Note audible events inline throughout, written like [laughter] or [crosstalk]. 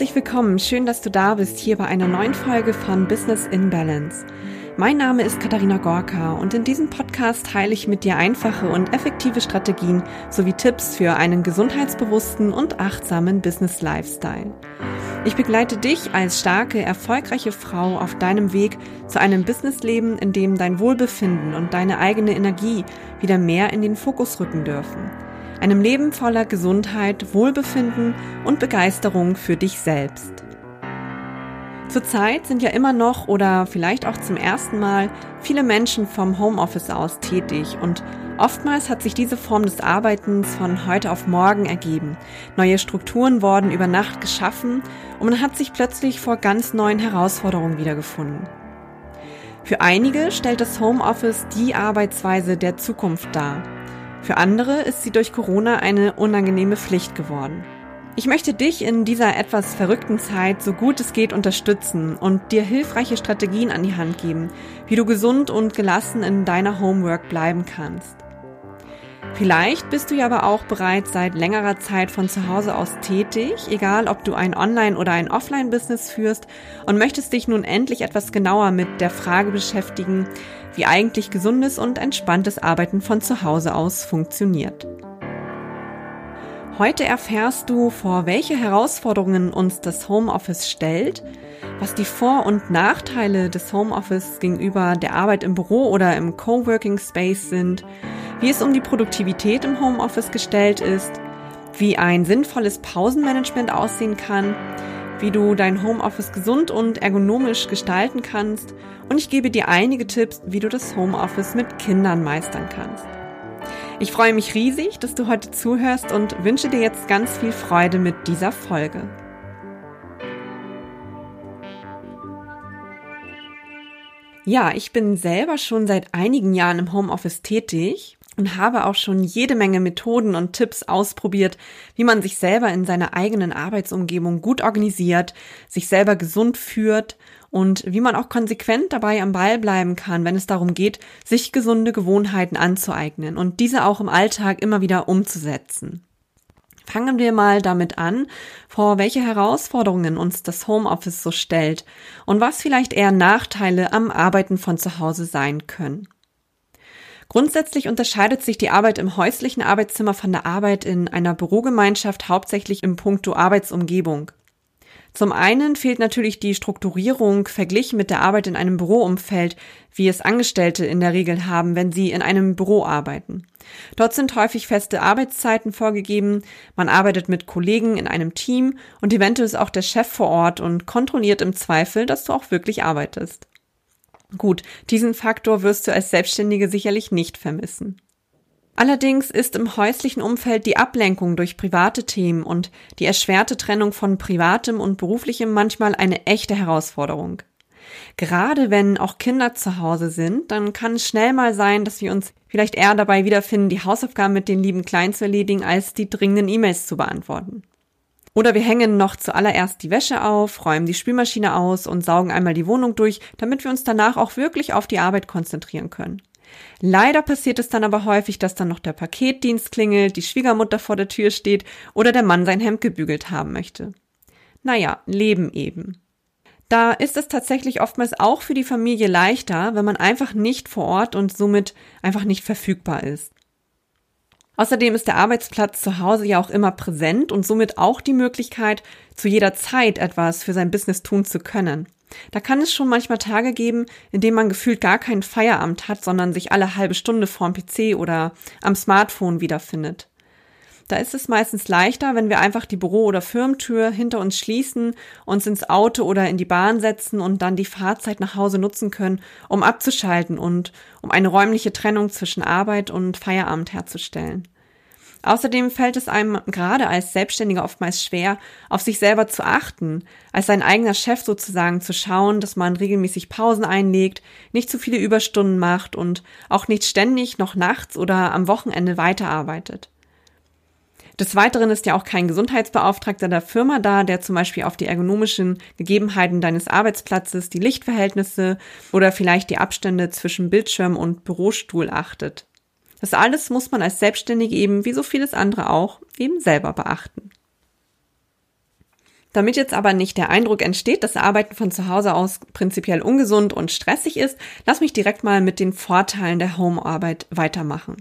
Herzlich willkommen, schön, dass du da bist hier bei einer neuen Folge von Business in Balance. Mein Name ist Katharina Gorka und in diesem Podcast teile ich mit dir einfache und effektive Strategien sowie Tipps für einen gesundheitsbewussten und achtsamen Business Lifestyle. Ich begleite dich als starke, erfolgreiche Frau auf deinem Weg zu einem Businessleben, in dem dein Wohlbefinden und deine eigene Energie wieder mehr in den Fokus rücken dürfen einem Leben voller Gesundheit, Wohlbefinden und Begeisterung für dich selbst. Zurzeit sind ja immer noch oder vielleicht auch zum ersten Mal viele Menschen vom Homeoffice aus tätig und oftmals hat sich diese Form des Arbeitens von heute auf morgen ergeben. Neue Strukturen wurden über Nacht geschaffen und man hat sich plötzlich vor ganz neuen Herausforderungen wiedergefunden. Für einige stellt das Homeoffice die Arbeitsweise der Zukunft dar. Für andere ist sie durch Corona eine unangenehme Pflicht geworden. Ich möchte dich in dieser etwas verrückten Zeit so gut es geht unterstützen und dir hilfreiche Strategien an die Hand geben, wie du gesund und gelassen in deiner Homework bleiben kannst. Vielleicht bist du ja aber auch bereits seit längerer Zeit von zu Hause aus tätig, egal ob du ein Online- oder ein Offline-Business führst und möchtest dich nun endlich etwas genauer mit der Frage beschäftigen, wie eigentlich gesundes und entspanntes Arbeiten von zu Hause aus funktioniert. Heute erfährst du, vor welche Herausforderungen uns das Homeoffice stellt, was die Vor- und Nachteile des Homeoffice gegenüber der Arbeit im Büro oder im Coworking Space sind, wie es um die Produktivität im Homeoffice gestellt ist, wie ein sinnvolles Pausenmanagement aussehen kann, wie du dein Homeoffice gesund und ergonomisch gestalten kannst und ich gebe dir einige Tipps, wie du das Homeoffice mit Kindern meistern kannst. Ich freue mich riesig, dass du heute zuhörst und wünsche dir jetzt ganz viel Freude mit dieser Folge. Ja, ich bin selber schon seit einigen Jahren im Homeoffice tätig und habe auch schon jede Menge Methoden und Tipps ausprobiert, wie man sich selber in seiner eigenen Arbeitsumgebung gut organisiert, sich selber gesund führt und wie man auch konsequent dabei am Ball bleiben kann, wenn es darum geht, sich gesunde Gewohnheiten anzueignen und diese auch im Alltag immer wieder umzusetzen. Fangen wir mal damit an, vor welche Herausforderungen uns das Homeoffice so stellt und was vielleicht eher Nachteile am Arbeiten von zu Hause sein können. Grundsätzlich unterscheidet sich die Arbeit im häuslichen Arbeitszimmer von der Arbeit in einer Bürogemeinschaft hauptsächlich im Punkto Arbeitsumgebung. Zum einen fehlt natürlich die Strukturierung verglichen mit der Arbeit in einem Büroumfeld, wie es Angestellte in der Regel haben, wenn sie in einem Büro arbeiten. Dort sind häufig feste Arbeitszeiten vorgegeben, man arbeitet mit Kollegen in einem Team und eventuell ist auch der Chef vor Ort und kontrolliert im Zweifel, dass du auch wirklich arbeitest. Gut, diesen Faktor wirst du als Selbstständige sicherlich nicht vermissen. Allerdings ist im häuslichen Umfeld die Ablenkung durch private Themen und die erschwerte Trennung von privatem und beruflichem manchmal eine echte Herausforderung. Gerade wenn auch Kinder zu Hause sind, dann kann es schnell mal sein, dass wir uns vielleicht eher dabei wiederfinden, die Hausaufgaben mit den lieben Kleinen zu erledigen, als die dringenden E-Mails zu beantworten. Oder wir hängen noch zuallererst die Wäsche auf, räumen die Spülmaschine aus und saugen einmal die Wohnung durch, damit wir uns danach auch wirklich auf die Arbeit konzentrieren können. Leider passiert es dann aber häufig, dass dann noch der Paketdienst klingelt, die Schwiegermutter vor der Tür steht oder der Mann sein Hemd gebügelt haben möchte. Naja, Leben eben. Da ist es tatsächlich oftmals auch für die Familie leichter, wenn man einfach nicht vor Ort und somit einfach nicht verfügbar ist. Außerdem ist der Arbeitsplatz zu Hause ja auch immer präsent und somit auch die Möglichkeit, zu jeder Zeit etwas für sein Business tun zu können. Da kann es schon manchmal Tage geben, in denen man gefühlt gar keinen Feierabend hat, sondern sich alle halbe Stunde vorm PC oder am Smartphone wiederfindet. Da ist es meistens leichter, wenn wir einfach die Büro- oder Firmentür hinter uns schließen, uns ins Auto oder in die Bahn setzen und dann die Fahrzeit nach Hause nutzen können, um abzuschalten und um eine räumliche Trennung zwischen Arbeit und Feierabend herzustellen. Außerdem fällt es einem gerade als Selbstständiger oftmals schwer, auf sich selber zu achten, als sein eigener Chef sozusagen zu schauen, dass man regelmäßig Pausen einlegt, nicht zu viele Überstunden macht und auch nicht ständig noch nachts oder am Wochenende weiterarbeitet. Des Weiteren ist ja auch kein Gesundheitsbeauftragter der Firma da, der zum Beispiel auf die ergonomischen Gegebenheiten deines Arbeitsplatzes, die Lichtverhältnisse oder vielleicht die Abstände zwischen Bildschirm und Bürostuhl achtet. Das alles muss man als Selbstständige eben, wie so vieles andere auch, eben selber beachten. Damit jetzt aber nicht der Eindruck entsteht, dass Arbeiten von zu Hause aus prinzipiell ungesund und stressig ist, lass mich direkt mal mit den Vorteilen der Homearbeit weitermachen.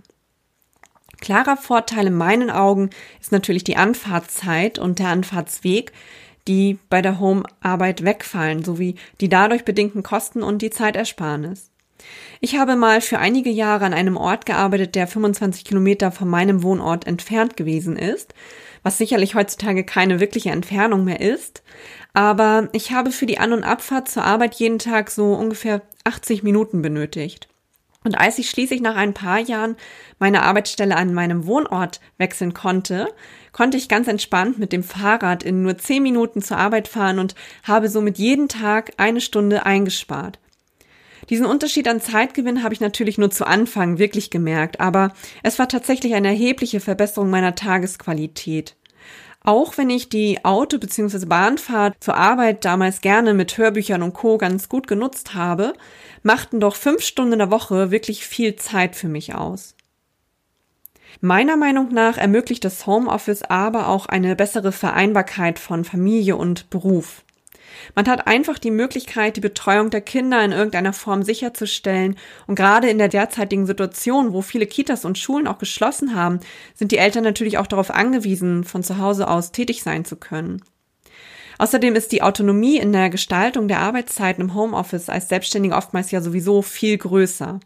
Klarer Vorteil in meinen Augen ist natürlich die Anfahrtszeit und der Anfahrtsweg, die bei der Homearbeit wegfallen, sowie die dadurch bedingten Kosten und die Zeitersparnis. Ich habe mal für einige Jahre an einem Ort gearbeitet, der 25 Kilometer von meinem Wohnort entfernt gewesen ist, was sicherlich heutzutage keine wirkliche Entfernung mehr ist. Aber ich habe für die An- und Abfahrt zur Arbeit jeden Tag so ungefähr 80 Minuten benötigt. Und als ich schließlich nach ein paar Jahren meine Arbeitsstelle an meinem Wohnort wechseln konnte, konnte ich ganz entspannt mit dem Fahrrad in nur 10 Minuten zur Arbeit fahren und habe somit jeden Tag eine Stunde eingespart. Diesen Unterschied an Zeitgewinn habe ich natürlich nur zu Anfang wirklich gemerkt, aber es war tatsächlich eine erhebliche Verbesserung meiner Tagesqualität. Auch wenn ich die Auto- bzw. Bahnfahrt zur Arbeit damals gerne mit Hörbüchern und Co. ganz gut genutzt habe, machten doch fünf Stunden in der Woche wirklich viel Zeit für mich aus. Meiner Meinung nach ermöglicht das Homeoffice aber auch eine bessere Vereinbarkeit von Familie und Beruf. Man hat einfach die Möglichkeit, die Betreuung der Kinder in irgendeiner Form sicherzustellen. Und gerade in der derzeitigen Situation, wo viele Kitas und Schulen auch geschlossen haben, sind die Eltern natürlich auch darauf angewiesen, von zu Hause aus tätig sein zu können. Außerdem ist die Autonomie in der Gestaltung der Arbeitszeiten im Homeoffice als Selbstständiger oftmals ja sowieso viel größer.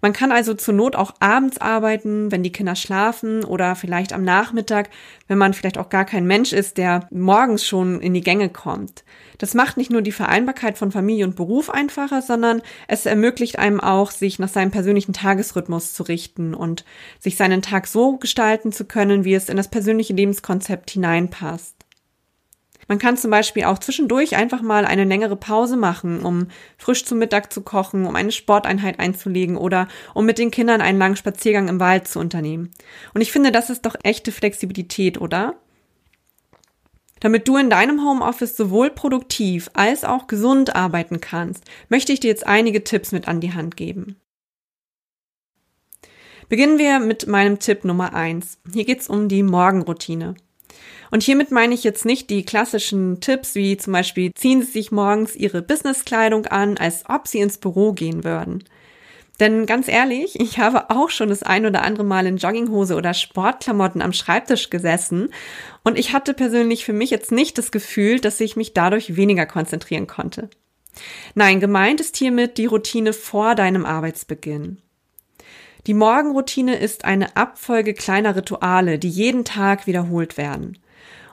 Man kann also zur Not auch abends arbeiten, wenn die Kinder schlafen oder vielleicht am Nachmittag, wenn man vielleicht auch gar kein Mensch ist, der morgens schon in die Gänge kommt. Das macht nicht nur die Vereinbarkeit von Familie und Beruf einfacher, sondern es ermöglicht einem auch, sich nach seinem persönlichen Tagesrhythmus zu richten und sich seinen Tag so gestalten zu können, wie es in das persönliche Lebenskonzept hineinpasst. Man kann zum Beispiel auch zwischendurch einfach mal eine längere Pause machen, um frisch zum Mittag zu kochen, um eine Sporteinheit einzulegen oder um mit den Kindern einen langen Spaziergang im Wald zu unternehmen. Und ich finde, das ist doch echte Flexibilität, oder? Damit du in deinem Homeoffice sowohl produktiv als auch gesund arbeiten kannst, möchte ich dir jetzt einige Tipps mit an die Hand geben. Beginnen wir mit meinem Tipp Nummer eins. Hier geht's um die Morgenroutine. Und hiermit meine ich jetzt nicht die klassischen Tipps wie zum Beispiel ziehen Sie sich morgens Ihre Businesskleidung an, als ob Sie ins Büro gehen würden. Denn ganz ehrlich, ich habe auch schon das ein oder andere Mal in Jogginghose oder Sportklamotten am Schreibtisch gesessen und ich hatte persönlich für mich jetzt nicht das Gefühl, dass ich mich dadurch weniger konzentrieren konnte. Nein, gemeint ist hiermit die Routine vor deinem Arbeitsbeginn. Die Morgenroutine ist eine Abfolge kleiner Rituale, die jeden Tag wiederholt werden.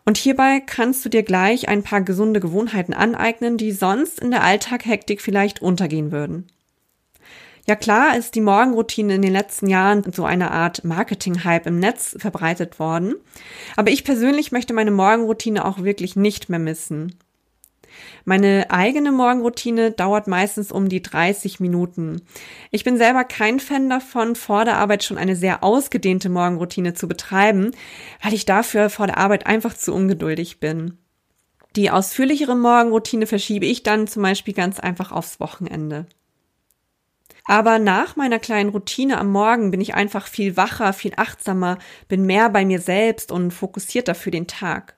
Und hierbei kannst du dir gleich ein paar gesunde Gewohnheiten aneignen, die sonst in der Alltaghektik vielleicht untergehen würden. Ja klar ist die Morgenroutine in den letzten Jahren so eine Art Marketing-Hype im Netz verbreitet worden, aber ich persönlich möchte meine Morgenroutine auch wirklich nicht mehr missen. Meine eigene Morgenroutine dauert meistens um die 30 Minuten. Ich bin selber kein Fan davon, vor der Arbeit schon eine sehr ausgedehnte Morgenroutine zu betreiben, weil ich dafür vor der Arbeit einfach zu ungeduldig bin. Die ausführlichere Morgenroutine verschiebe ich dann zum Beispiel ganz einfach aufs Wochenende. Aber nach meiner kleinen Routine am Morgen bin ich einfach viel wacher, viel achtsamer, bin mehr bei mir selbst und fokussierter für den Tag.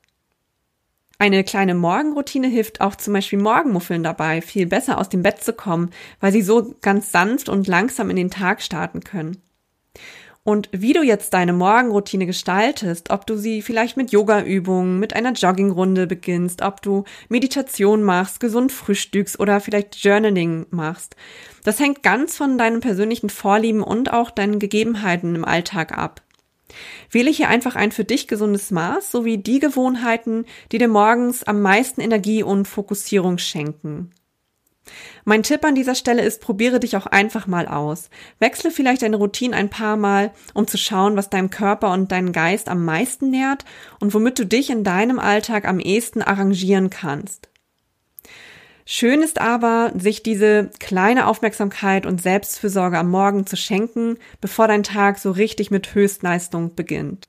Eine kleine Morgenroutine hilft auch zum Beispiel Morgenmuffeln dabei, viel besser aus dem Bett zu kommen, weil sie so ganz sanft und langsam in den Tag starten können. Und wie du jetzt deine Morgenroutine gestaltest, ob du sie vielleicht mit Yogaübungen, mit einer Joggingrunde beginnst, ob du Meditation machst, gesund frühstückst oder vielleicht Journaling machst, das hängt ganz von deinen persönlichen Vorlieben und auch deinen Gegebenheiten im Alltag ab. Wähle hier einfach ein für dich gesundes Maß sowie die Gewohnheiten, die dir morgens am meisten Energie und Fokussierung schenken. Mein Tipp an dieser Stelle ist, probiere dich auch einfach mal aus. Wechsle vielleicht deine Routine ein paar Mal, um zu schauen, was deinem Körper und deinen Geist am meisten nährt und womit du dich in deinem Alltag am ehesten arrangieren kannst. Schön ist aber, sich diese kleine Aufmerksamkeit und Selbstfürsorge am Morgen zu schenken, bevor dein Tag so richtig mit Höchstleistung beginnt.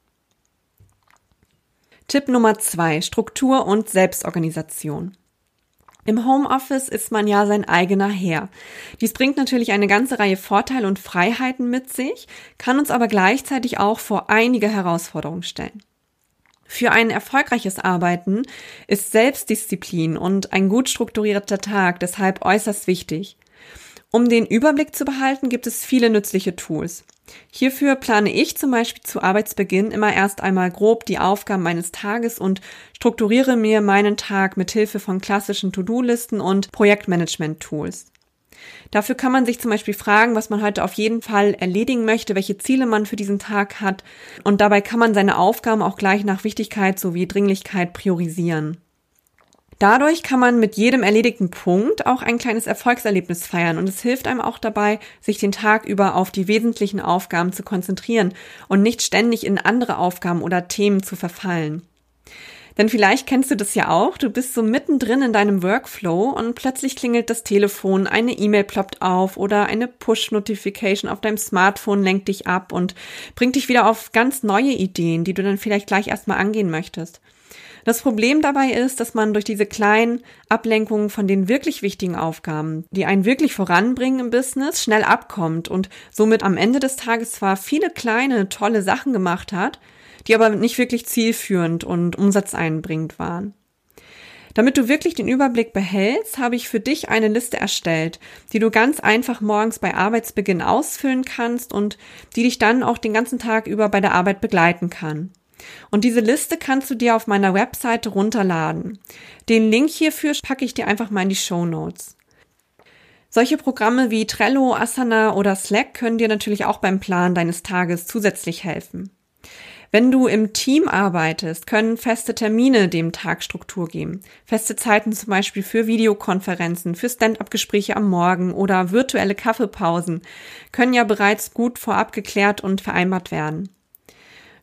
Tipp Nummer zwei: Struktur und Selbstorganisation. Im Homeoffice ist man ja sein eigener Herr. Dies bringt natürlich eine ganze Reihe Vorteile und Freiheiten mit sich, kann uns aber gleichzeitig auch vor einige Herausforderungen stellen. Für ein erfolgreiches Arbeiten ist Selbstdisziplin und ein gut strukturierter Tag deshalb äußerst wichtig. Um den Überblick zu behalten, gibt es viele nützliche Tools. Hierfür plane ich zum Beispiel zu Arbeitsbeginn immer erst einmal grob die Aufgaben meines Tages und strukturiere mir meinen Tag mit Hilfe von klassischen To-Do-Listen und Projektmanagement-Tools. Dafür kann man sich zum Beispiel fragen, was man heute auf jeden Fall erledigen möchte, welche Ziele man für diesen Tag hat und dabei kann man seine Aufgaben auch gleich nach Wichtigkeit sowie Dringlichkeit priorisieren. Dadurch kann man mit jedem erledigten Punkt auch ein kleines Erfolgserlebnis feiern und es hilft einem auch dabei, sich den Tag über auf die wesentlichen Aufgaben zu konzentrieren und nicht ständig in andere Aufgaben oder Themen zu verfallen. Denn vielleicht kennst du das ja auch, du bist so mittendrin in deinem Workflow und plötzlich klingelt das Telefon, eine E-Mail ploppt auf oder eine Push-Notification auf deinem Smartphone lenkt dich ab und bringt dich wieder auf ganz neue Ideen, die du dann vielleicht gleich erstmal angehen möchtest. Das Problem dabei ist, dass man durch diese kleinen Ablenkungen von den wirklich wichtigen Aufgaben, die einen wirklich voranbringen im Business, schnell abkommt und somit am Ende des Tages zwar viele kleine, tolle Sachen gemacht hat, die aber nicht wirklich zielführend und umsatzeinbringend waren. Damit du wirklich den Überblick behältst, habe ich für dich eine Liste erstellt, die du ganz einfach morgens bei Arbeitsbeginn ausfüllen kannst und die dich dann auch den ganzen Tag über bei der Arbeit begleiten kann. Und diese Liste kannst du dir auf meiner Webseite runterladen. Den Link hierfür packe ich dir einfach mal in die Show Notes. Solche Programme wie Trello, Asana oder Slack können dir natürlich auch beim Plan deines Tages zusätzlich helfen. Wenn du im Team arbeitest, können feste Termine dem Tag Struktur geben. Feste Zeiten zum Beispiel für Videokonferenzen, für Stand-up-Gespräche am Morgen oder virtuelle Kaffeepausen können ja bereits gut vorab geklärt und vereinbart werden.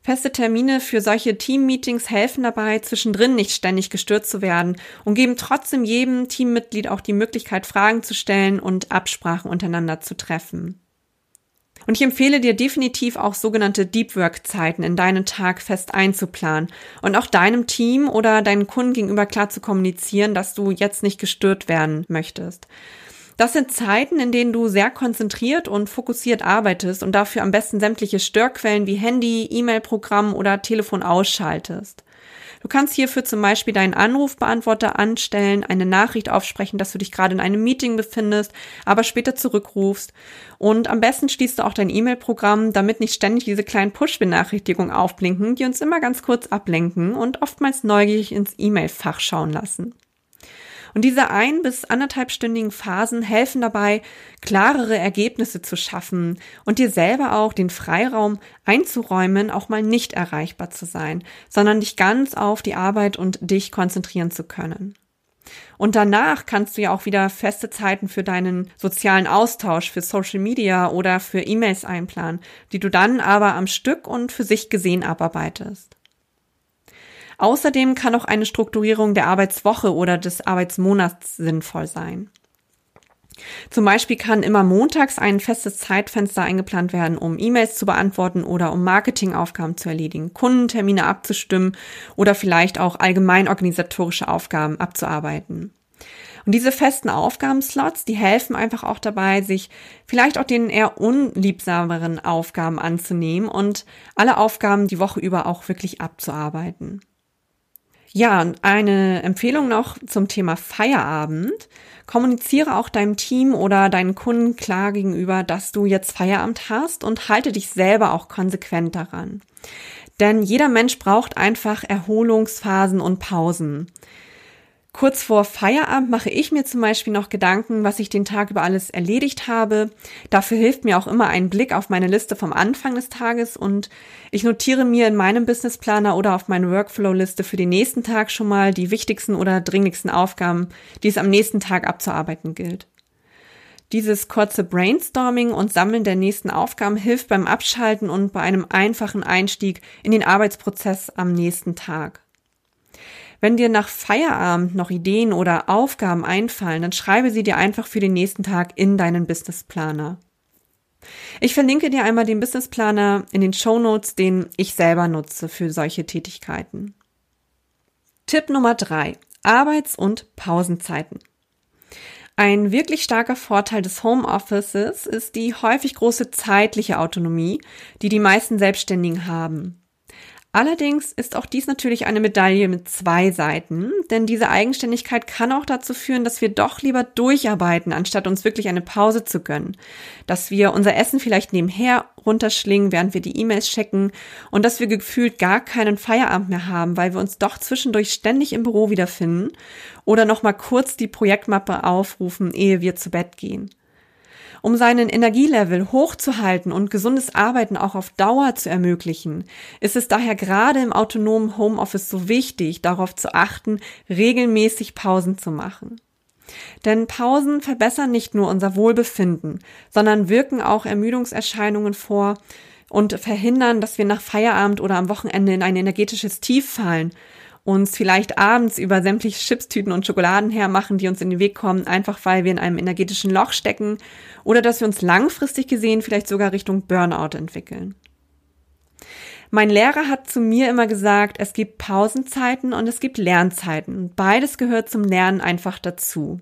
Feste Termine für solche Team-Meetings helfen dabei, zwischendrin nicht ständig gestört zu werden und geben trotzdem jedem Teammitglied auch die Möglichkeit, Fragen zu stellen und Absprachen untereinander zu treffen. Und ich empfehle dir definitiv auch sogenannte Deep Work Zeiten in deinen Tag fest einzuplanen und auch deinem Team oder deinen Kunden gegenüber klar zu kommunizieren, dass du jetzt nicht gestört werden möchtest. Das sind Zeiten, in denen du sehr konzentriert und fokussiert arbeitest und dafür am besten sämtliche Störquellen wie Handy, E-Mail-Programm oder Telefon ausschaltest. Du kannst hierfür zum Beispiel deinen Anrufbeantworter anstellen, eine Nachricht aufsprechen, dass du dich gerade in einem Meeting befindest, aber später zurückrufst. Und am besten schließt du auch dein E-Mail-Programm, damit nicht ständig diese kleinen Push-Benachrichtigungen aufblinken, die uns immer ganz kurz ablenken und oftmals neugierig ins E-Mail-Fach schauen lassen. Und diese ein- bis anderthalbstündigen Phasen helfen dabei, klarere Ergebnisse zu schaffen und dir selber auch den Freiraum einzuräumen, auch mal nicht erreichbar zu sein, sondern dich ganz auf die Arbeit und dich konzentrieren zu können. Und danach kannst du ja auch wieder feste Zeiten für deinen sozialen Austausch, für Social Media oder für E-Mails einplanen, die du dann aber am Stück und für sich gesehen abarbeitest. Außerdem kann auch eine Strukturierung der Arbeitswoche oder des Arbeitsmonats sinnvoll sein. Zum Beispiel kann immer montags ein festes Zeitfenster eingeplant werden, um E-Mails zu beantworten oder um Marketingaufgaben zu erledigen, Kundentermine abzustimmen oder vielleicht auch allgemein organisatorische Aufgaben abzuarbeiten. Und diese festen Aufgabenslots, die helfen einfach auch dabei, sich vielleicht auch den eher unliebsameren Aufgaben anzunehmen und alle Aufgaben die Woche über auch wirklich abzuarbeiten. Ja, und eine Empfehlung noch zum Thema Feierabend. Kommuniziere auch deinem Team oder deinen Kunden klar gegenüber, dass du jetzt Feierabend hast und halte dich selber auch konsequent daran. Denn jeder Mensch braucht einfach Erholungsphasen und Pausen. Kurz vor Feierabend mache ich mir zum Beispiel noch Gedanken, was ich den Tag über alles erledigt habe. Dafür hilft mir auch immer ein Blick auf meine Liste vom Anfang des Tages und ich notiere mir in meinem Businessplaner oder auf meine Workflow-Liste für den nächsten Tag schon mal die wichtigsten oder dringlichsten Aufgaben, die es am nächsten Tag abzuarbeiten gilt. Dieses kurze Brainstorming und Sammeln der nächsten Aufgaben hilft beim Abschalten und bei einem einfachen Einstieg in den Arbeitsprozess am nächsten Tag. Wenn dir nach Feierabend noch Ideen oder Aufgaben einfallen, dann schreibe sie dir einfach für den nächsten Tag in deinen Businessplaner. Ich verlinke dir einmal den Businessplaner in den Show Notes, den ich selber nutze für solche Tätigkeiten. Tipp Nummer drei: Arbeits- und Pausenzeiten. Ein wirklich starker Vorteil des Homeoffices ist die häufig große zeitliche Autonomie, die die meisten Selbstständigen haben. Allerdings ist auch dies natürlich eine Medaille mit zwei Seiten, denn diese Eigenständigkeit kann auch dazu führen, dass wir doch lieber durcharbeiten, anstatt uns wirklich eine Pause zu gönnen. Dass wir unser Essen vielleicht nebenher runterschlingen, während wir die E-Mails checken und dass wir gefühlt gar keinen Feierabend mehr haben, weil wir uns doch zwischendurch ständig im Büro wiederfinden oder nochmal kurz die Projektmappe aufrufen, ehe wir zu Bett gehen. Um seinen Energielevel hochzuhalten und gesundes Arbeiten auch auf Dauer zu ermöglichen, ist es daher gerade im autonomen Homeoffice so wichtig, darauf zu achten, regelmäßig Pausen zu machen. Denn Pausen verbessern nicht nur unser Wohlbefinden, sondern wirken auch Ermüdungserscheinungen vor und verhindern, dass wir nach Feierabend oder am Wochenende in ein energetisches Tief fallen uns vielleicht abends über sämtliche Chipstüten und Schokoladen hermachen, die uns in den Weg kommen, einfach weil wir in einem energetischen Loch stecken oder dass wir uns langfristig gesehen vielleicht sogar Richtung Burnout entwickeln. Mein Lehrer hat zu mir immer gesagt, es gibt Pausenzeiten und es gibt Lernzeiten. Beides gehört zum Lernen einfach dazu.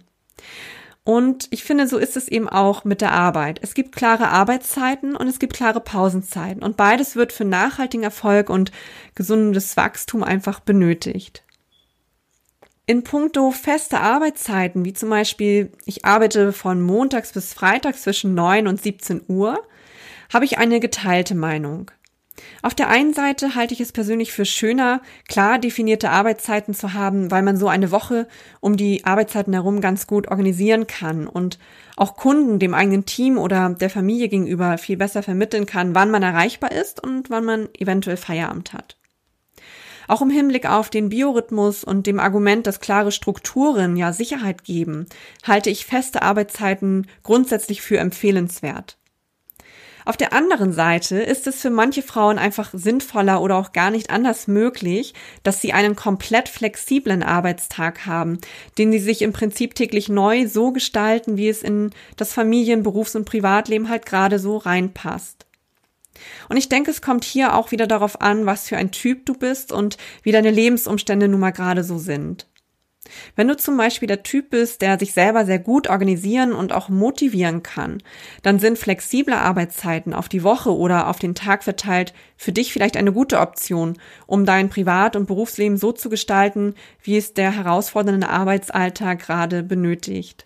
Und ich finde, so ist es eben auch mit der Arbeit. Es gibt klare Arbeitszeiten und es gibt klare Pausenzeiten. Und beides wird für nachhaltigen Erfolg und gesundes Wachstum einfach benötigt. In puncto feste Arbeitszeiten, wie zum Beispiel, ich arbeite von montags bis freitags zwischen 9 und 17 Uhr, habe ich eine geteilte Meinung. Auf der einen Seite halte ich es persönlich für schöner, klar definierte Arbeitszeiten zu haben, weil man so eine Woche um die Arbeitszeiten herum ganz gut organisieren kann und auch Kunden, dem eigenen Team oder der Familie gegenüber viel besser vermitteln kann, wann man erreichbar ist und wann man eventuell Feierabend hat. Auch im Hinblick auf den Biorhythmus und dem Argument, dass klare Strukturen ja Sicherheit geben, halte ich feste Arbeitszeiten grundsätzlich für empfehlenswert. Auf der anderen Seite ist es für manche Frauen einfach sinnvoller oder auch gar nicht anders möglich, dass sie einen komplett flexiblen Arbeitstag haben, den sie sich im Prinzip täglich neu so gestalten, wie es in das Familien-, Berufs- und Privatleben halt gerade so reinpasst. Und ich denke, es kommt hier auch wieder darauf an, was für ein Typ du bist und wie deine Lebensumstände nun mal gerade so sind. Wenn du zum Beispiel der Typ bist, der sich selber sehr gut organisieren und auch motivieren kann, dann sind flexible Arbeitszeiten auf die Woche oder auf den Tag verteilt für dich vielleicht eine gute Option, um dein Privat- und Berufsleben so zu gestalten, wie es der herausfordernde Arbeitsalltag gerade benötigt.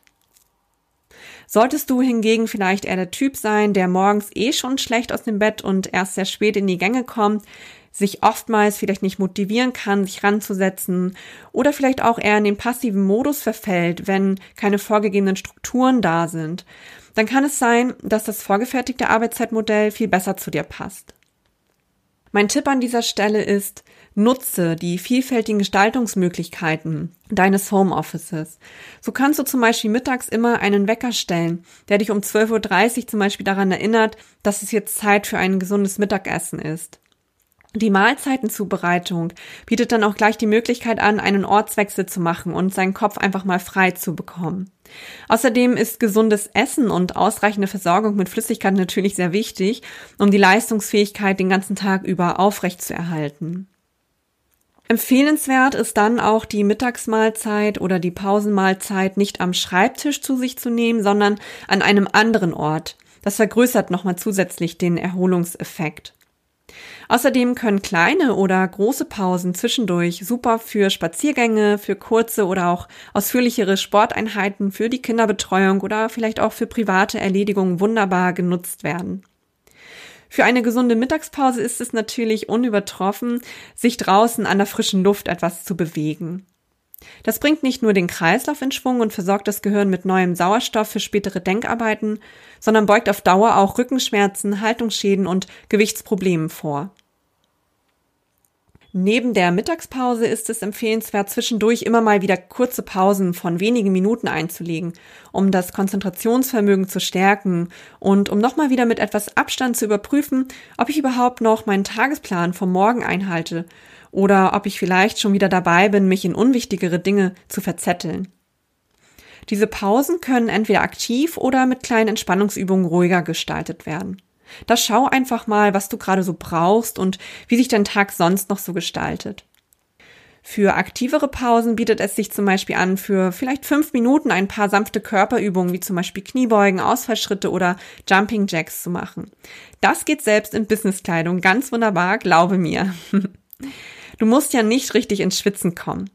Solltest du hingegen vielleicht eher der Typ sein, der morgens eh schon schlecht aus dem Bett und erst sehr spät in die Gänge kommt, sich oftmals vielleicht nicht motivieren kann, sich ranzusetzen oder vielleicht auch eher in den passiven Modus verfällt, wenn keine vorgegebenen Strukturen da sind, dann kann es sein, dass das vorgefertigte Arbeitszeitmodell viel besser zu dir passt. Mein Tipp an dieser Stelle ist, nutze die vielfältigen Gestaltungsmöglichkeiten deines Homeoffices. So kannst du zum Beispiel mittags immer einen Wecker stellen, der dich um 12.30 Uhr zum Beispiel daran erinnert, dass es jetzt Zeit für ein gesundes Mittagessen ist. Die Mahlzeitenzubereitung bietet dann auch gleich die Möglichkeit an, einen Ortswechsel zu machen und seinen Kopf einfach mal frei zu bekommen. Außerdem ist gesundes Essen und ausreichende Versorgung mit Flüssigkeit natürlich sehr wichtig, um die Leistungsfähigkeit den ganzen Tag über aufrechtzuerhalten. Empfehlenswert ist dann auch die Mittagsmahlzeit oder die Pausenmahlzeit nicht am Schreibtisch zu sich zu nehmen, sondern an einem anderen Ort. Das vergrößert nochmal zusätzlich den Erholungseffekt. Außerdem können kleine oder große Pausen zwischendurch super für Spaziergänge, für kurze oder auch ausführlichere Sporteinheiten, für die Kinderbetreuung oder vielleicht auch für private Erledigungen wunderbar genutzt werden. Für eine gesunde Mittagspause ist es natürlich unübertroffen, sich draußen an der frischen Luft etwas zu bewegen. Das bringt nicht nur den Kreislauf in Schwung und versorgt das Gehirn mit neuem Sauerstoff für spätere Denkarbeiten, sondern beugt auf Dauer auch Rückenschmerzen, Haltungsschäden und Gewichtsproblemen vor. Neben der Mittagspause ist es empfehlenswert, zwischendurch immer mal wieder kurze Pausen von wenigen Minuten einzulegen, um das Konzentrationsvermögen zu stärken und um nochmal wieder mit etwas Abstand zu überprüfen, ob ich überhaupt noch meinen Tagesplan vom Morgen einhalte oder ob ich vielleicht schon wieder dabei bin, mich in unwichtigere Dinge zu verzetteln. Diese Pausen können entweder aktiv oder mit kleinen Entspannungsübungen ruhiger gestaltet werden. Da schau einfach mal, was du gerade so brauchst und wie sich dein Tag sonst noch so gestaltet. Für aktivere Pausen bietet es sich zum Beispiel an, für vielleicht fünf Minuten ein paar sanfte Körperübungen wie zum Beispiel Kniebeugen, Ausfallschritte oder Jumping Jacks zu machen. Das geht selbst in Businesskleidung ganz wunderbar, glaube mir. [laughs] Du musst ja nicht richtig ins Schwitzen kommen.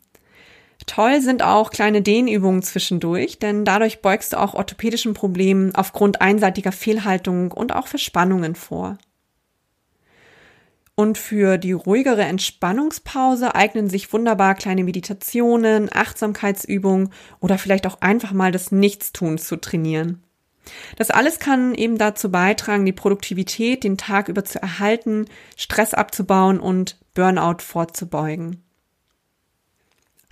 Toll sind auch kleine Dehnübungen zwischendurch, denn dadurch beugst du auch orthopädischen Problemen aufgrund einseitiger Fehlhaltung und auch Verspannungen vor. Und für die ruhigere Entspannungspause eignen sich wunderbar kleine Meditationen, Achtsamkeitsübungen oder vielleicht auch einfach mal das Nichtstun zu trainieren. Das alles kann eben dazu beitragen, die Produktivität den Tag über zu erhalten, Stress abzubauen und Burnout vorzubeugen.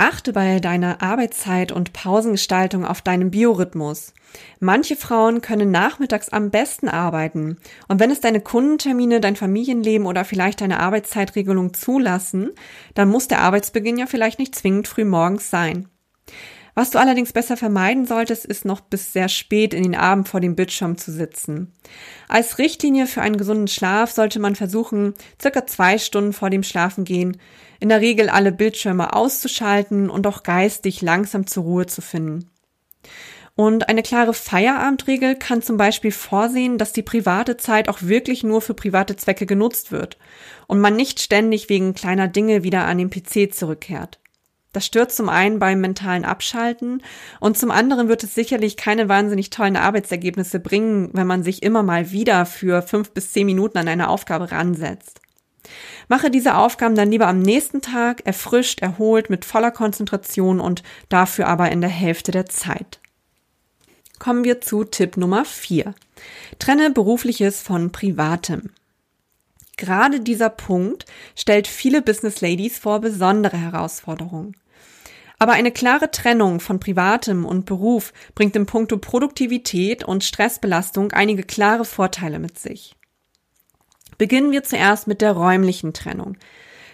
Achte bei deiner Arbeitszeit und Pausengestaltung auf deinen Biorhythmus. Manche Frauen können nachmittags am besten arbeiten. Und wenn es deine Kundentermine, dein Familienleben oder vielleicht deine Arbeitszeitregelung zulassen, dann muss der Arbeitsbeginn ja vielleicht nicht zwingend früh morgens sein. Was du allerdings besser vermeiden solltest, ist noch bis sehr spät in den Abend vor dem Bildschirm zu sitzen. Als Richtlinie für einen gesunden Schlaf sollte man versuchen, circa zwei Stunden vor dem Schlafengehen in der Regel alle Bildschirme auszuschalten und auch geistig langsam zur Ruhe zu finden. Und eine klare Feierabendregel kann zum Beispiel vorsehen, dass die private Zeit auch wirklich nur für private Zwecke genutzt wird und man nicht ständig wegen kleiner Dinge wieder an den PC zurückkehrt. Das stört zum einen beim mentalen Abschalten und zum anderen wird es sicherlich keine wahnsinnig tollen Arbeitsergebnisse bringen, wenn man sich immer mal wieder für fünf bis zehn Minuten an eine Aufgabe ransetzt. Mache diese Aufgaben dann lieber am nächsten Tag, erfrischt, erholt, mit voller Konzentration und dafür aber in der Hälfte der Zeit. Kommen wir zu Tipp Nummer vier: Trenne berufliches von privatem. Gerade dieser Punkt stellt viele Business Ladies vor besondere Herausforderungen. Aber eine klare Trennung von Privatem und Beruf bringt im Punkto Produktivität und Stressbelastung einige klare Vorteile mit sich. Beginnen wir zuerst mit der räumlichen Trennung.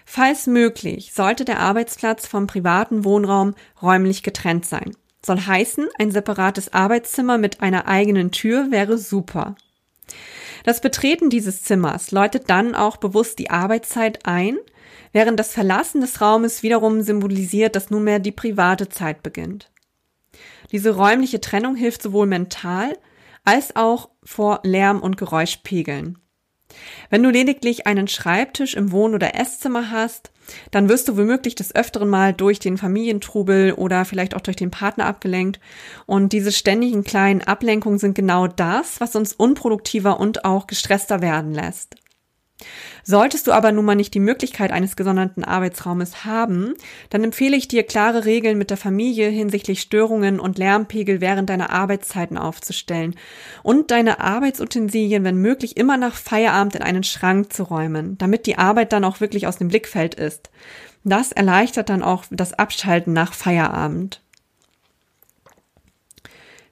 Falls möglich, sollte der Arbeitsplatz vom privaten Wohnraum räumlich getrennt sein. Soll heißen, ein separates Arbeitszimmer mit einer eigenen Tür wäre super. Das Betreten dieses Zimmers läutet dann auch bewusst die Arbeitszeit ein, während das Verlassen des Raumes wiederum symbolisiert, dass nunmehr die private Zeit beginnt. Diese räumliche Trennung hilft sowohl mental als auch vor Lärm- und Geräuschpegeln. Wenn du lediglich einen Schreibtisch im Wohn- oder Esszimmer hast, dann wirst du womöglich des Öfteren mal durch den Familientrubel oder vielleicht auch durch den Partner abgelenkt. Und diese ständigen kleinen Ablenkungen sind genau das, was uns unproduktiver und auch gestresster werden lässt. Solltest du aber nun mal nicht die Möglichkeit eines gesonderten Arbeitsraumes haben, dann empfehle ich dir, klare Regeln mit der Familie hinsichtlich Störungen und Lärmpegel während deiner Arbeitszeiten aufzustellen und deine Arbeitsutensilien, wenn möglich, immer nach Feierabend in einen Schrank zu räumen, damit die Arbeit dann auch wirklich aus dem Blickfeld ist. Das erleichtert dann auch das Abschalten nach Feierabend.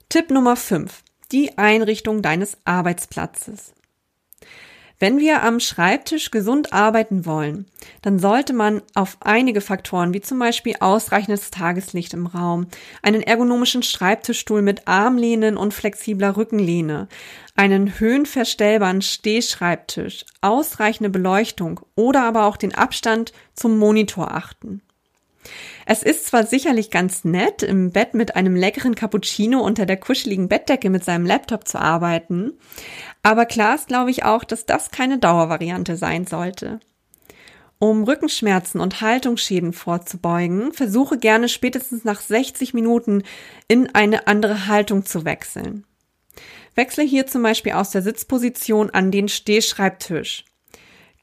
Tipp Nummer 5. Die Einrichtung deines Arbeitsplatzes. Wenn wir am Schreibtisch gesund arbeiten wollen, dann sollte man auf einige Faktoren wie zum Beispiel ausreichendes Tageslicht im Raum, einen ergonomischen Schreibtischstuhl mit Armlehnen und flexibler Rückenlehne, einen höhenverstellbaren Stehschreibtisch, ausreichende Beleuchtung oder aber auch den Abstand zum Monitor achten. Es ist zwar sicherlich ganz nett, im Bett mit einem leckeren Cappuccino unter der kuscheligen Bettdecke mit seinem Laptop zu arbeiten, aber klar ist, glaube ich, auch, dass das keine Dauervariante sein sollte. Um Rückenschmerzen und Haltungsschäden vorzubeugen, versuche gerne spätestens nach 60 Minuten in eine andere Haltung zu wechseln. Wechsle hier zum Beispiel aus der Sitzposition an den Stehschreibtisch.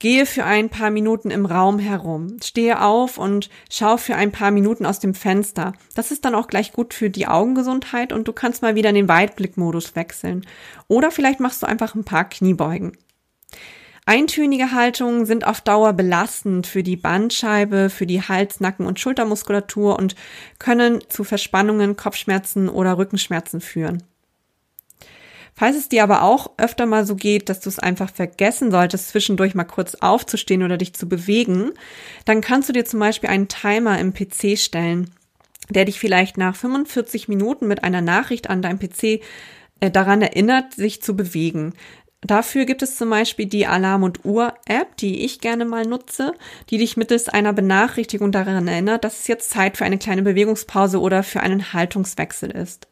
Gehe für ein paar Minuten im Raum herum, stehe auf und schau für ein paar Minuten aus dem Fenster. Das ist dann auch gleich gut für die Augengesundheit und du kannst mal wieder in den Weitblickmodus wechseln. Oder vielleicht machst du einfach ein paar Kniebeugen. Eintönige Haltungen sind auf Dauer belastend für die Bandscheibe, für die Hals-, Nacken- und Schultermuskulatur und können zu Verspannungen, Kopfschmerzen oder Rückenschmerzen führen. Falls es dir aber auch öfter mal so geht, dass du es einfach vergessen solltest, zwischendurch mal kurz aufzustehen oder dich zu bewegen, dann kannst du dir zum Beispiel einen Timer im PC stellen, der dich vielleicht nach 45 Minuten mit einer Nachricht an deinem PC äh, daran erinnert, sich zu bewegen. Dafür gibt es zum Beispiel die Alarm- und Uhr-App, die ich gerne mal nutze, die dich mittels einer Benachrichtigung daran erinnert, dass es jetzt Zeit für eine kleine Bewegungspause oder für einen Haltungswechsel ist.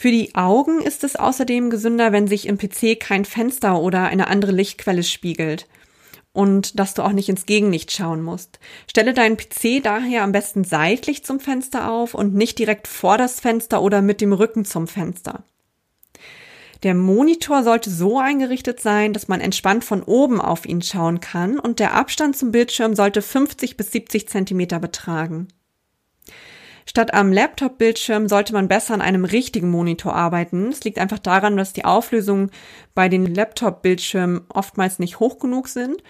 Für die Augen ist es außerdem gesünder, wenn sich im PC kein Fenster oder eine andere Lichtquelle spiegelt. und dass du auch nicht ins Gegenlicht schauen musst. Stelle deinen PC daher am besten seitlich zum Fenster auf und nicht direkt vor das Fenster oder mit dem Rücken zum Fenster. Der Monitor sollte so eingerichtet sein, dass man entspannt von oben auf ihn schauen kann und der Abstand zum Bildschirm sollte 50 bis 70 Zentimeter betragen. Statt am Laptop-Bildschirm sollte man besser an einem richtigen Monitor arbeiten. Es liegt einfach daran, dass die Auflösungen bei den Laptop-Bildschirmen oftmals nicht hoch genug sind.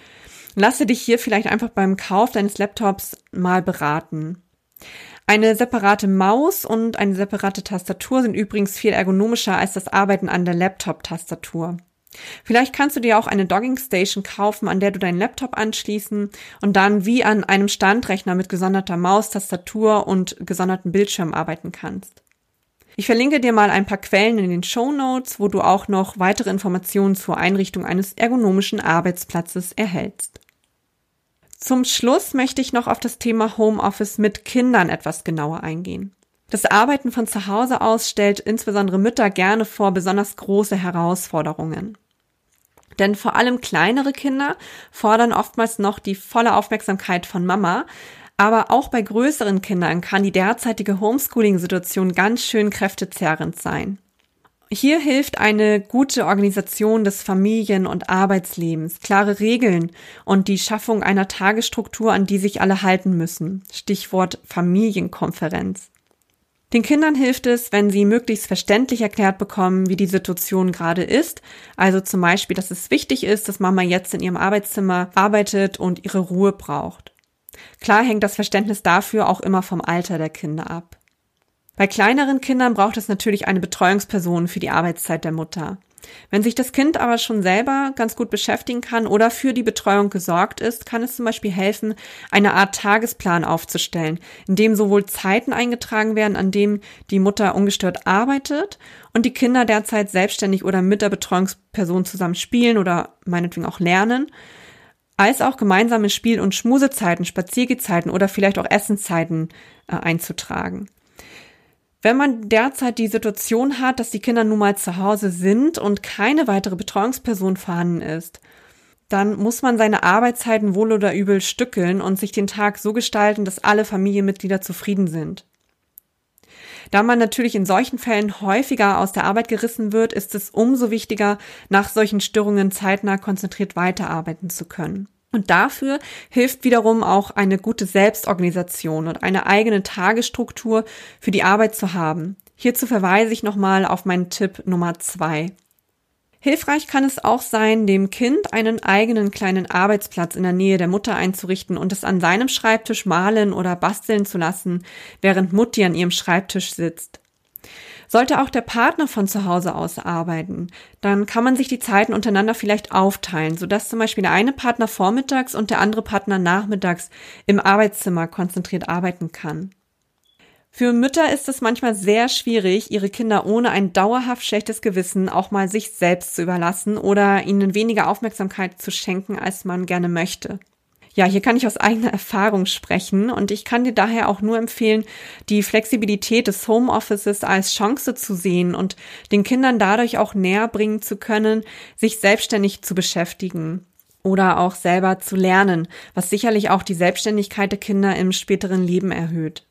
Lasse dich hier vielleicht einfach beim Kauf deines Laptops mal beraten. Eine separate Maus und eine separate Tastatur sind übrigens viel ergonomischer als das Arbeiten an der Laptop-Tastatur. Vielleicht kannst du dir auch eine Dogging Station kaufen, an der du deinen Laptop anschließen und dann wie an einem Standrechner mit gesonderter Maus, Tastatur und gesonderten Bildschirm arbeiten kannst. Ich verlinke dir mal ein paar Quellen in den Show Notes, wo du auch noch weitere Informationen zur Einrichtung eines ergonomischen Arbeitsplatzes erhältst. Zum Schluss möchte ich noch auf das Thema Homeoffice mit Kindern etwas genauer eingehen. Das Arbeiten von zu Hause aus stellt insbesondere Mütter gerne vor besonders große Herausforderungen. Denn vor allem kleinere Kinder fordern oftmals noch die volle Aufmerksamkeit von Mama, aber auch bei größeren Kindern kann die derzeitige Homeschooling-Situation ganz schön kräftezerrend sein. Hier hilft eine gute Organisation des Familien- und Arbeitslebens, klare Regeln und die Schaffung einer Tagesstruktur, an die sich alle halten müssen. Stichwort Familienkonferenz. Den Kindern hilft es, wenn sie möglichst verständlich erklärt bekommen, wie die Situation gerade ist. Also zum Beispiel, dass es wichtig ist, dass Mama jetzt in ihrem Arbeitszimmer arbeitet und ihre Ruhe braucht. Klar hängt das Verständnis dafür auch immer vom Alter der Kinder ab. Bei kleineren Kindern braucht es natürlich eine Betreuungsperson für die Arbeitszeit der Mutter. Wenn sich das Kind aber schon selber ganz gut beschäftigen kann oder für die Betreuung gesorgt ist, kann es zum Beispiel helfen, eine Art Tagesplan aufzustellen, in dem sowohl Zeiten eingetragen werden, an dem die Mutter ungestört arbeitet und die Kinder derzeit selbstständig oder mit der Betreuungsperson zusammen spielen oder meinetwegen auch lernen, als auch gemeinsame Spiel- und Schmusezeiten, Spaziergezeiten oder vielleicht auch Essenszeiten äh, einzutragen. Wenn man derzeit die Situation hat, dass die Kinder nun mal zu Hause sind und keine weitere Betreuungsperson vorhanden ist, dann muss man seine Arbeitszeiten wohl oder übel stückeln und sich den Tag so gestalten, dass alle Familienmitglieder zufrieden sind. Da man natürlich in solchen Fällen häufiger aus der Arbeit gerissen wird, ist es umso wichtiger, nach solchen Störungen zeitnah konzentriert weiterarbeiten zu können. Und dafür hilft wiederum auch eine gute Selbstorganisation und eine eigene Tagesstruktur für die Arbeit zu haben. Hierzu verweise ich nochmal auf meinen Tipp Nummer zwei. Hilfreich kann es auch sein, dem Kind einen eigenen kleinen Arbeitsplatz in der Nähe der Mutter einzurichten und es an seinem Schreibtisch malen oder basteln zu lassen, während Mutti an ihrem Schreibtisch sitzt. Sollte auch der Partner von zu Hause aus arbeiten, dann kann man sich die Zeiten untereinander vielleicht aufteilen, sodass zum Beispiel der eine Partner vormittags und der andere Partner nachmittags im Arbeitszimmer konzentriert arbeiten kann. Für Mütter ist es manchmal sehr schwierig, ihre Kinder ohne ein dauerhaft schlechtes Gewissen auch mal sich selbst zu überlassen oder ihnen weniger Aufmerksamkeit zu schenken, als man gerne möchte. Ja, hier kann ich aus eigener Erfahrung sprechen und ich kann dir daher auch nur empfehlen, die Flexibilität des Homeoffices als Chance zu sehen und den Kindern dadurch auch näher bringen zu können, sich selbstständig zu beschäftigen oder auch selber zu lernen, was sicherlich auch die Selbstständigkeit der Kinder im späteren Leben erhöht.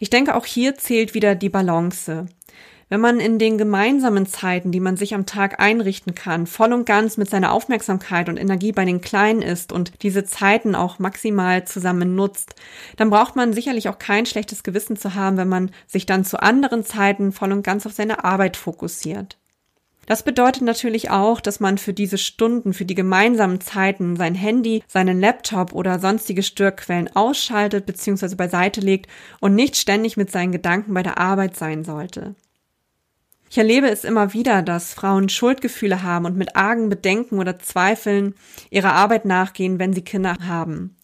Ich denke, auch hier zählt wieder die Balance. Wenn man in den gemeinsamen Zeiten, die man sich am Tag einrichten kann, voll und ganz mit seiner Aufmerksamkeit und Energie bei den Kleinen ist und diese Zeiten auch maximal zusammen nutzt, dann braucht man sicherlich auch kein schlechtes Gewissen zu haben, wenn man sich dann zu anderen Zeiten voll und ganz auf seine Arbeit fokussiert. Das bedeutet natürlich auch, dass man für diese Stunden, für die gemeinsamen Zeiten sein Handy, seinen Laptop oder sonstige Störquellen ausschaltet bzw. beiseite legt und nicht ständig mit seinen Gedanken bei der Arbeit sein sollte. Ich erlebe es immer wieder, dass Frauen Schuldgefühle haben und mit argen Bedenken oder Zweifeln ihrer Arbeit nachgehen, wenn sie Kinder haben.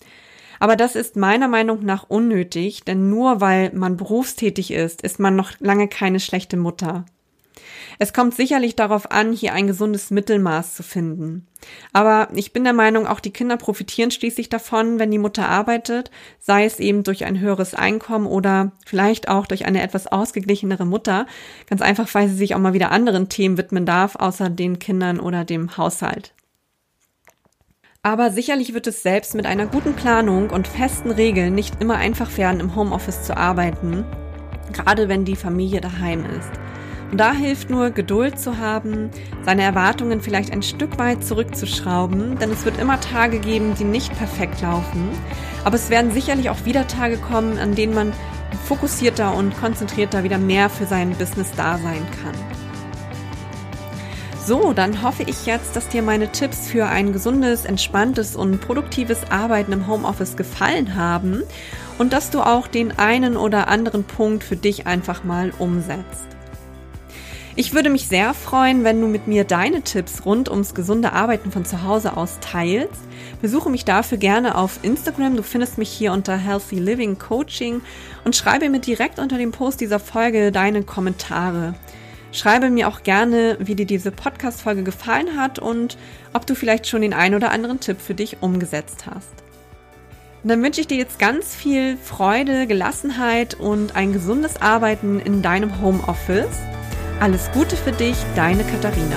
Aber das ist meiner Meinung nach unnötig, denn nur weil man berufstätig ist, ist man noch lange keine schlechte Mutter. Es kommt sicherlich darauf an, hier ein gesundes Mittelmaß zu finden. Aber ich bin der Meinung, auch die Kinder profitieren schließlich davon, wenn die Mutter arbeitet, sei es eben durch ein höheres Einkommen oder vielleicht auch durch eine etwas ausgeglichenere Mutter, ganz einfach, weil sie sich auch mal wieder anderen Themen widmen darf, außer den Kindern oder dem Haushalt. Aber sicherlich wird es selbst mit einer guten Planung und festen Regeln nicht immer einfach werden, im Homeoffice zu arbeiten, gerade wenn die Familie daheim ist. Und da hilft nur Geduld zu haben, seine Erwartungen vielleicht ein Stück weit zurückzuschrauben, denn es wird immer Tage geben, die nicht perfekt laufen. Aber es werden sicherlich auch wieder Tage kommen, an denen man fokussierter und konzentrierter wieder mehr für sein Business da sein kann. So, dann hoffe ich jetzt, dass dir meine Tipps für ein gesundes, entspanntes und produktives Arbeiten im Homeoffice gefallen haben und dass du auch den einen oder anderen Punkt für dich einfach mal umsetzt. Ich würde mich sehr freuen, wenn du mit mir deine Tipps rund ums gesunde Arbeiten von zu Hause aus teilst. Besuche mich dafür gerne auf Instagram. Du findest mich hier unter Healthy Living Coaching und schreibe mir direkt unter dem Post dieser Folge deine Kommentare. Schreibe mir auch gerne, wie dir diese Podcast-Folge gefallen hat und ob du vielleicht schon den ein oder anderen Tipp für dich umgesetzt hast. Und dann wünsche ich dir jetzt ganz viel Freude, Gelassenheit und ein gesundes Arbeiten in deinem Homeoffice. Alles Gute für dich, deine Katharina.